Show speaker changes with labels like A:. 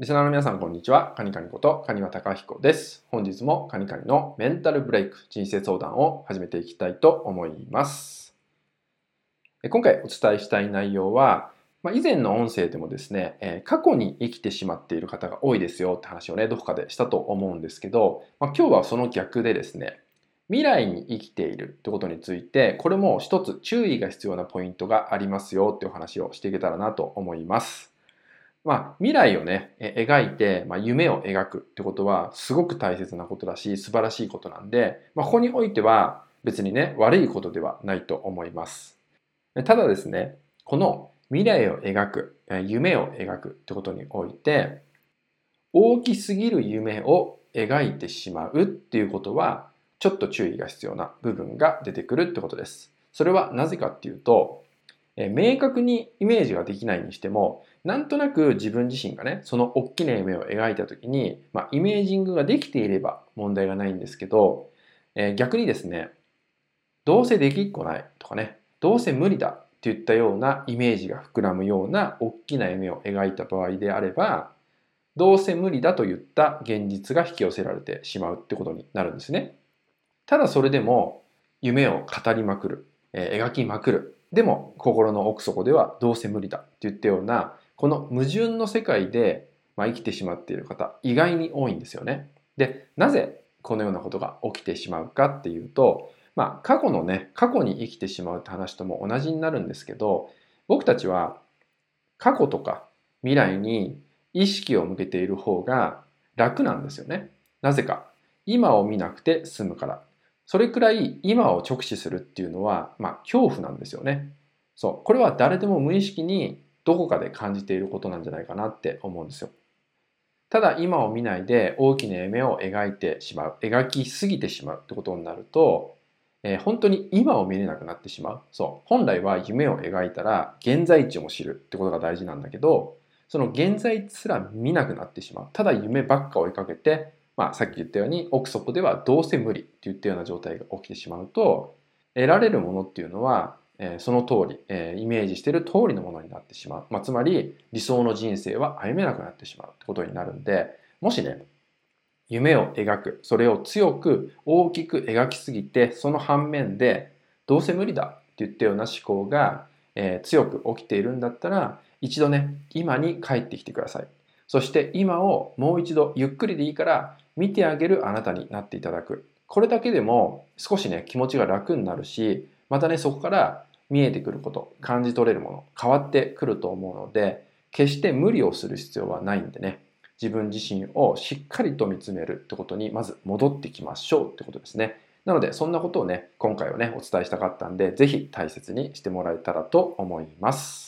A: リスナーの皆さん、こんにちは。カニカニこと、カニワタカヒコです。本日もカニカニのメンタルブレイク人生相談を始めていきたいと思います。今回お伝えしたい内容は、まあ、以前の音声でもですね、え過去に生きてしまっている方が多いですよって話をね、どこかでしたと思うんですけど、まあ、今日はその逆でですね、未来に生きているってことについて、これも一つ注意が必要なポイントがありますよっていう話をしていけたらなと思います。まあ、未来をね、描いて、まあ、夢を描くってことはすごく大切なことだし、素晴らしいことなんで、まあ、ここにおいては別にね、悪いことではないと思います。ただですね、この未来を描く、夢を描くってことにおいて、大きすぎる夢を描いてしまうっていうことは、ちょっと注意が必要な部分が出てくるってことです。それはなぜかっていうと、え明確にイメージができないにしても、なんとなく自分自身がね、その大きな夢を描いた時に、まあ、イメージングができていれば問題がないんですけど、え、逆にですね、どうせできっこないとかね、どうせ無理だっていったようなイメージが膨らむような大きな夢を描いた場合であれば、どうせ無理だといった現実が引き寄せられてしまうってことになるんですね。ただそれでも夢を語りまくる、え、描きまくるでも心の奥底ではどうせ無理だって言ったようなこの矛盾の世界で、まあ、生きてしまっている方意外に多いんですよね。でなぜこのようなことが起きてしまうかっていうと、まあ、過去のね過去に生きてしまうって話とも同じになるんですけど僕たちは過去とか未来に意識を向けている方が楽なんですよね。なぜか今を見なくて済むからそれくらい今を直視するっていうのは、まあ、恐怖なんですよね。そう。これは誰でも無意識にどこかで感じていることなんじゃないかなって思うんですよ。ただ今を見ないで大きな夢を描いてしまう、描きすぎてしまうってことになると、えー、本当に今を見れなくなってしまう。そう。本来は夢を描いたら現在地を知るってことが大事なんだけど、その現在すら見なくなってしまう。ただ夢ばっか追いかけてまあ、さっき言ったように奥底ではどうせ無理っていったような状態が起きてしまうと得られるものっていうのは、え、その通り、え、イメージしてる通りのものになってしまう、まあ、つまり理想の人生は歩めなくなってしまうってことになるんでもしね夢を描くそれを強く大きく描きすぎてその反面でどうせ無理だって言ったような思考が、え、強く起きているんだったら一度ね今に帰ってきてください。そして今をもう一度ゆっくりでいいから見てあげるあなたになっていただく。これだけでも少しね、気持ちが楽になるし、またね、そこから見えてくること、感じ取れるもの、変わってくると思うので、決して無理をする必要はないんでね、自分自身をしっかりと見つめるってことにまず戻ってきましょうってことですね。なので、そんなことをね、今回はね、お伝えしたかったんで、ぜひ大切にしてもらえたらと思います。